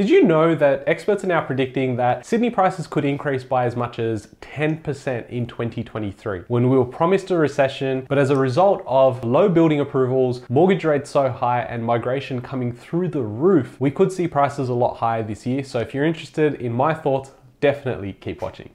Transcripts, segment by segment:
Did you know that experts are now predicting that Sydney prices could increase by as much as 10% in 2023 when we were promised a recession, but as a result of low building approvals, mortgage rates so high, and migration coming through the roof, we could see prices a lot higher this year. So if you're interested in my thoughts, definitely keep watching.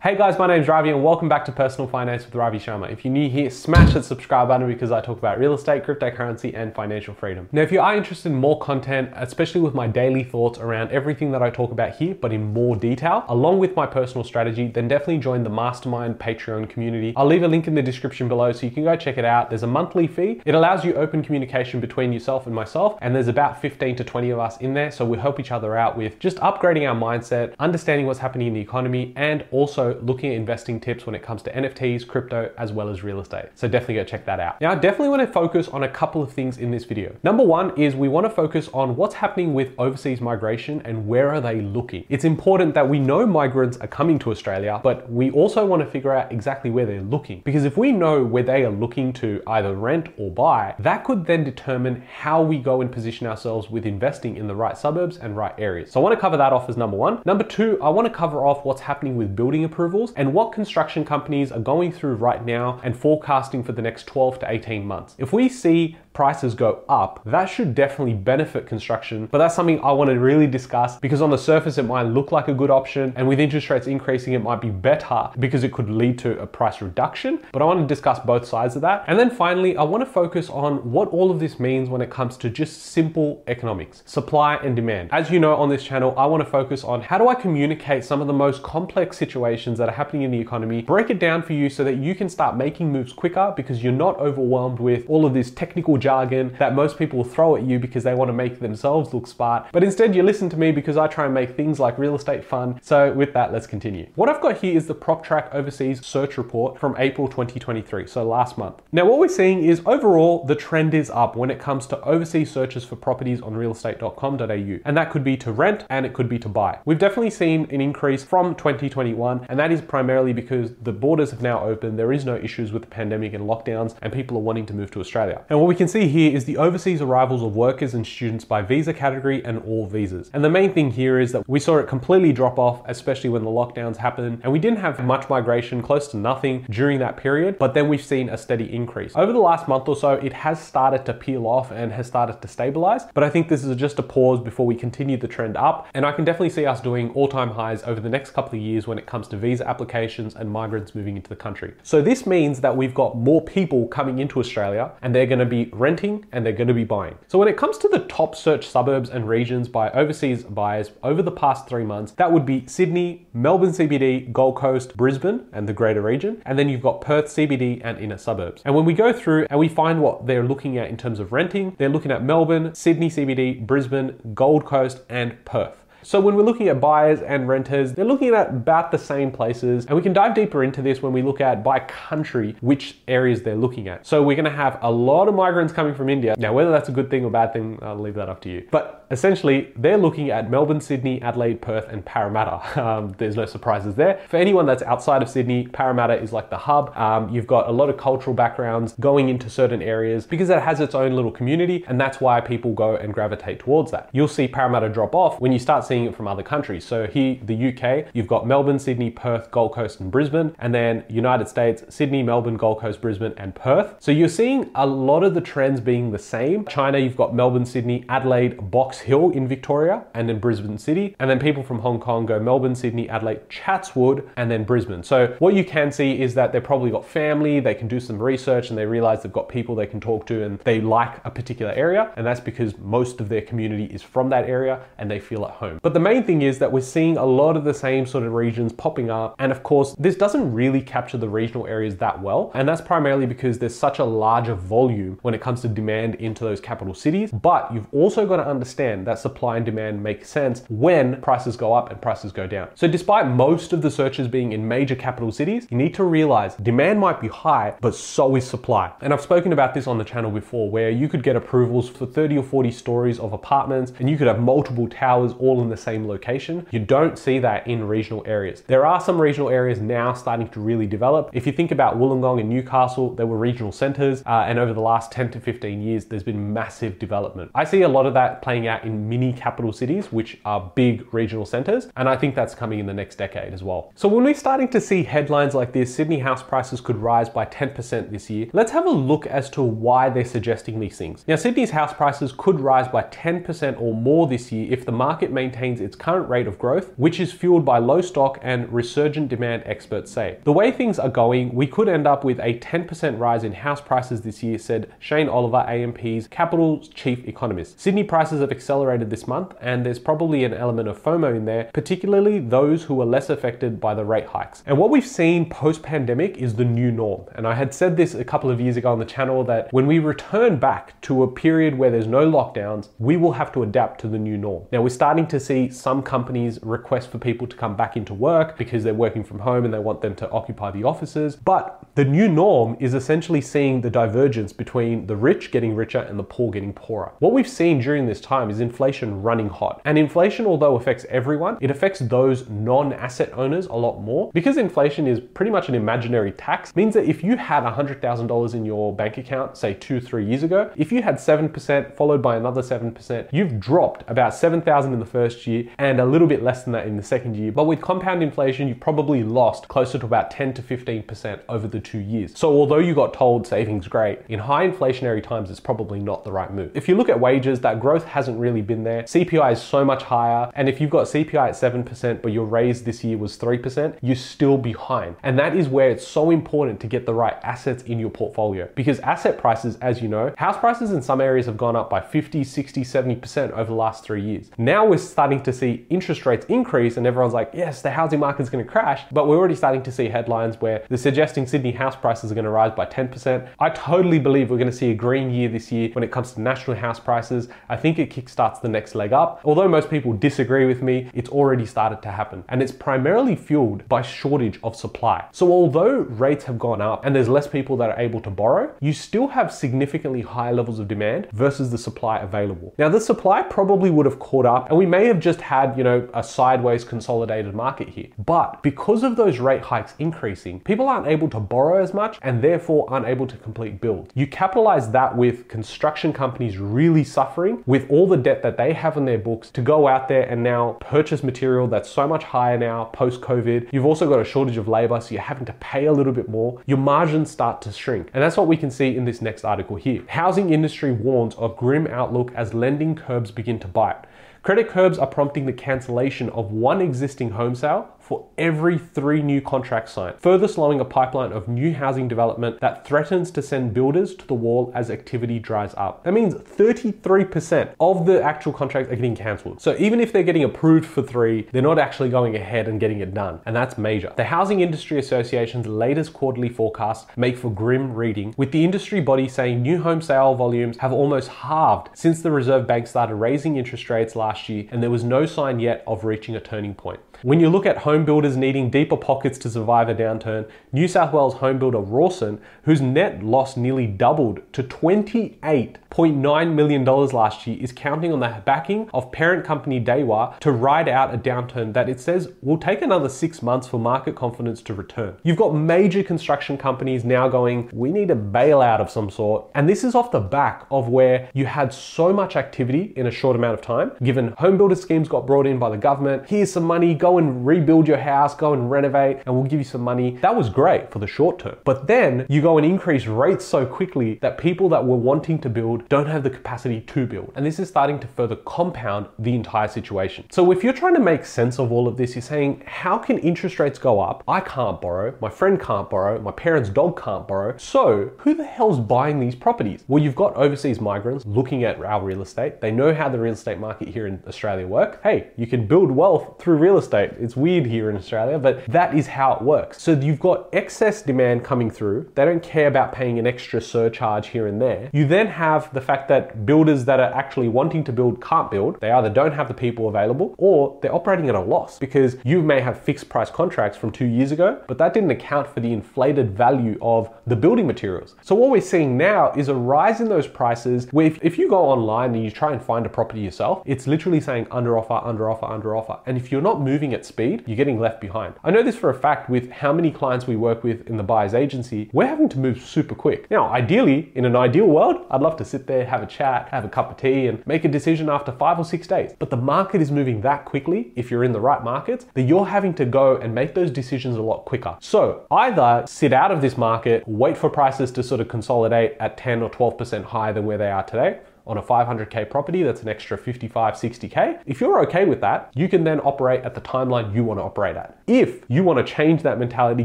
Hey guys, my name is Ravi and welcome back to Personal Finance with Ravi Sharma. If you're new here, smash that subscribe button because I talk about real estate, cryptocurrency, and financial freedom. Now, if you are interested in more content, especially with my daily thoughts around everything that I talk about here, but in more detail, along with my personal strategy, then definitely join the Mastermind Patreon community. I'll leave a link in the description below so you can go check it out. There's a monthly fee. It allows you open communication between yourself and myself, and there's about 15 to 20 of us in there, so we help each other out with just upgrading our mindset, understanding what's happening in the economy, and also looking at investing tips when it comes to NFTs, crypto, as well as real estate. So definitely go check that out. Now, I definitely want to focus on a couple of things in this video. Number one is we want to focus on what's happening with overseas migration and where are they looking. It's important that we know migrants are coming to Australia, but we also want to figure out exactly where they're looking. Because if we know where they are looking to either rent or buy, that could then determine how we go and position ourselves with investing in the right suburbs and right areas. So I want to cover that off as number one. Number two, I want to cover off what's happening with building approvals and what construction companies are going through right now and forecasting for the next 12 to 18 months. If we see prices go up, that should definitely benefit construction. But that's something I want to really discuss because on the surface, it might look like a good option. And with interest rates increasing, it might be better because it could lead to a price reduction. But I want to discuss both sides of that. And then finally, I want to focus on what all of this means when it comes to just simple economics, supply and demand. As you know on this channel, I want to focus on how do I communicate some of the most complex situations that are happening in the economy, break it down for you so that you can start making moves quicker because you're not overwhelmed with all of this technical jargon that most people throw at you because they want to make themselves look smart. But instead, you listen to me because I try and make things like real estate fun. So, with that, let's continue. What I've got here is the PropTrack Overseas Search Report from April 2023, so last month. Now, what we're seeing is overall the trend is up when it comes to overseas searches for properties on realestate.com.au, and that could be to rent and it could be to buy. We've definitely seen an increase from 2021, and that is primarily because the borders have now opened. There is no issues with the pandemic and lockdowns, and people are wanting to move to Australia. And what we can see see here is the overseas arrivals of workers and students by visa category and all visas. And the main thing here is that we saw it completely drop off, especially when the lockdowns happened, and we didn't have much migration, close to nothing during that period, but then we've seen a steady increase. Over the last month or so, it has started to peel off and has started to stabilize, but I think this is just a pause before we continue the trend up, and I can definitely see us doing all-time highs over the next couple of years when it comes to visa applications and migrants moving into the country. So this means that we've got more people coming into Australia and they're going to be renting and they're going to be buying. So when it comes to the top search suburbs and regions by overseas buyers over the past three months, that would be Sydney, Melbourne CBD, Gold Coast, Brisbane, and the greater region. And then you've got Perth CBD and inner suburbs. And when we go through and we find what they're looking at in terms of renting, they're looking at Melbourne, Sydney CBD, Brisbane, Gold Coast, and Perth. So when we're looking at buyers and renters, they're looking at about the same places. And we can dive deeper into this when we look at by country, which areas they're looking at. So we're gonna have a lot of migrants coming from India. Now, whether that's a good thing or bad thing, I'll leave that up to you. But essentially, they're looking at Melbourne, Sydney, Adelaide, Perth, and Parramatta. Um, there's no surprises there. For anyone that's outside of Sydney, Parramatta is like the hub. Um, you've got a lot of cultural backgrounds going into certain areas because it has its own little community, and that's why people go and gravitate towards that. You'll see Parramatta drop off when you start seeing it from other countries. So here, the UK, you've got Melbourne, Sydney, Perth, Gold Coast, and Brisbane, and then United States, Sydney, Melbourne, Gold Coast, Brisbane, and Perth. So you're seeing a lot of the trends being the same. China, you've got Melbourne, Sydney, Adelaide, Box Hill in Victoria, and then Brisbane City. And then people from Hong Kong go Melbourne, Sydney, Adelaide, Chatswood, and then Brisbane. So what you can see is that they've probably got family, they can do some research, and they realize they've got people they can talk to, and they like a particular area. And that's because most of their community is from that area and they feel at home. But the main thing is that we're seeing a lot of the same sort of regions popping up. And of course, this doesn't really capture the regional areas that well. And that's primarily because there's such a larger volume when it comes to demand into those capital cities. But you've also got to understand that supply and demand make sense when prices go up and prices go down. So despite most of the searches being in major capital cities, you need to realize demand might be high, but so is supply. And I've spoken about this on the channel before where you could get approvals for 30 or 40 stories of apartments and you could have multiple towers all in the same location. You don't see that in regional areas. There are some regional areas now starting to really develop. If you think about Wollongong and Newcastle, they were regional centers, uh, and over the last 10 to 15 years, there's been massive development. I see a lot of that playing out in mini capital cities, which are big regional centers, and I think that's coming in the next decade as well. So when we're starting to see headlines like this, Sydney house prices could rise by 10% this year, let's have a look as to why they're suggesting these things. Now, Sydney's house prices could rise by 10% or more this year if the market maintains its current rate of growth, which is fueled by low stock and resurgent demand, experts say. The way things are going, we could end up with a 10% rise in house prices this year, said Shane Oliver, AMP's Capital's chief economist. Sydney prices have this month, and there's probably an element of FOMO in there, particularly those who are less affected by the rate hikes. And what we've seen post pandemic is the new norm. And I had said this a couple of years ago on the channel that when we return back to a period where there's no lockdowns, we will have to adapt to the new norm. Now, we're starting to see some companies request for people to come back into work because they're working from home and they want them to occupy the offices. But the new norm is essentially seeing the divergence between the rich getting richer and the poor getting poorer. What we've seen during this time is inflation running hot. And inflation, although affects everyone, it affects those non asset owners a lot more. Because inflation is pretty much an imaginary tax, means that if you had $100,000 in your bank account, say two, three years ago, if you had 7% followed by another 7%, you've dropped about 7,000 in the first year and a little bit less than that in the second year. But with compound inflation, you probably lost closer to about 10 to 15% over the two years. So although you got told savings great, in high inflationary times, it's probably not the right move. If you look at wages, that growth hasn't really been there. CPI is so much higher. And if you've got CPI at 7%, but your raise this year was 3%, you're still behind. And that is where it's so important to get the right assets in your portfolio. Because asset prices, as you know, house prices in some areas have gone up by 50, 60, 70% over the last three years. Now we're starting to see interest rates increase and everyone's like, yes, the housing market's gonna crash. But we're already starting to see headlines where they're suggesting Sydney house prices are gonna rise by 10%. I totally believe we're gonna see a green year this year when it comes to national house prices. I think it kickstarts the next leg up. Although most people disagree with me, it's already started to happen. And it's primarily fueled by shortage of supply. So although rates have gone up and there's less people that are able to borrow, you still have significantly higher levels of demand versus the supply available. Now the supply probably would have caught up and we may have just had, you know, a sideways consolidated market here. But because of those rate hikes increasing, people aren't able to borrow as much and therefore aren't able to complete builds. You capitalize that with construction companies really suffering with all the debt that they have in their books to go out there and now purchase material that's so much higher now post COVID. You've also got a shortage of labor, so you're having to pay a little bit more. Your margins start to shrink. And that's what we can see in this next article here. Housing industry warns of grim outlook as lending curbs begin to bite. Credit curbs are prompting the cancellation of one existing home sale for every three new contracts signed, further slowing a pipeline of new housing development that threatens to send builders to the wall as activity dries up. That means 33% of the actual contracts are getting cancelled. So even if they're getting approved for three, they're not actually going ahead and getting it done. And that's major. The Housing Industry Association's latest quarterly forecasts make for grim reading, with the industry body saying new home sale volumes have almost halved since the Reserve Bank started raising interest rates last year, and there was no sign yet of reaching a turning point. When you look at home builders needing deeper pockets to survive a downturn, New South Wales home builder Rawson, whose net loss nearly doubled to $28.9 million last year, is counting on the backing of parent company Daiwa to ride out a downturn that it says will take another six months for market confidence to return. You've got major construction companies now going, we need a bailout of some sort. And this is off the back of where you had so much activity in a short amount of time, given home builder schemes got brought in by the government. Here's some money, go go and rebuild your house, go and renovate, and we'll give you some money. That was great for the short term. But then you go and increase rates so quickly that people that were wanting to build don't have the capacity to build. And this is starting to further compound the entire situation. So if you're trying to make sense of all of this, you're saying, how can interest rates go up? I can't borrow, my friend can't borrow, my parents' dog can't borrow. So who the hell's buying these properties? Well, you've got overseas migrants looking at our real estate. They know how the real estate market here in Australia work. Hey, you can build wealth through real estate It's weird here in Australia, but that is how it works. So you've got excess demand coming through. They don't care about paying an extra surcharge here and there. You then have the fact that builders that are actually wanting to build can't build. They either don't have the people available or they're operating at a loss because you may have fixed price contracts from two years ago, but that didn't account for the inflated value of the building materials. So what we're seeing now is a rise in those prices where if, if you go online and you try and find a property yourself, it's literally saying under offer, under offer, under offer. And if you're not moving at speed, you're getting left behind. I know this for a fact with how many clients we work with in the buyer's agency, we're having to move super quick. Now, ideally, in an ideal world, I'd love to sit there, have a chat, have a cup of tea, and make a decision after five or six days. But the market is moving that quickly, if you're in the right markets, that you're having to go and make those decisions a lot quicker. So either sit out of this market, wait for prices to sort of consolidate at 10 or 12% higher than where they are today, on a 500k property, that's an extra 55, 60k. If you're okay with that, you can then operate at the timeline you want to operate at. If you want to change that mentality,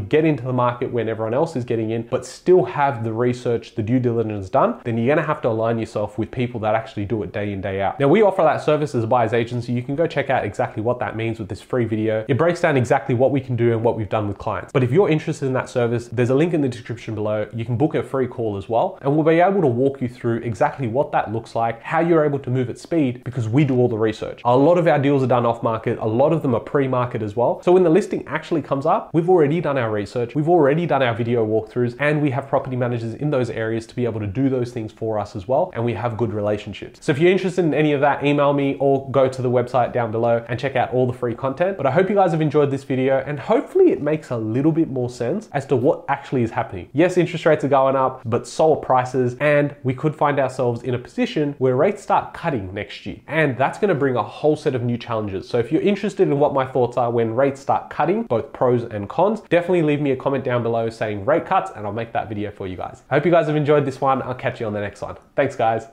get into the market when everyone else is getting in, but still have the research, the due diligence done, then you're to have to align yourself with people that actually do it day in, day out. Now, we offer that service as a buyer's agency. You can go check out exactly what that means with this free video. It breaks down exactly what we can do and what we've done with clients. But if you're interested in that service, there's a link in the description below. You can book a free call as well, and we'll be able to walk you through exactly what that looks like, how you're able to move at speed because we do all the research. A lot of our deals are done off market, a lot of them are pre market as well. So when the listing actually comes up, we've already done our research, we've already done our video walkthroughs, and we have property managers in those areas to be able to do those things for us as well. And we have good relationships. So if you're interested in any of that, email me or go to the website down below and check out all the free content. But I hope you guys have enjoyed this video and hopefully it makes a little bit more sense as to what actually is happening. Yes, interest rates are going up, but so are prices, and we could find ourselves in a position where rates start cutting next year. And that's going to bring a whole set of new challenges. So if you're interested in what my thoughts are when rates start cutting, both pros and cons, definitely leave me a comment down below saying rate cuts and I'll make that video for you guys. I hope you guys have enjoyed this one. I'll catch you on the next one. Thanks guys.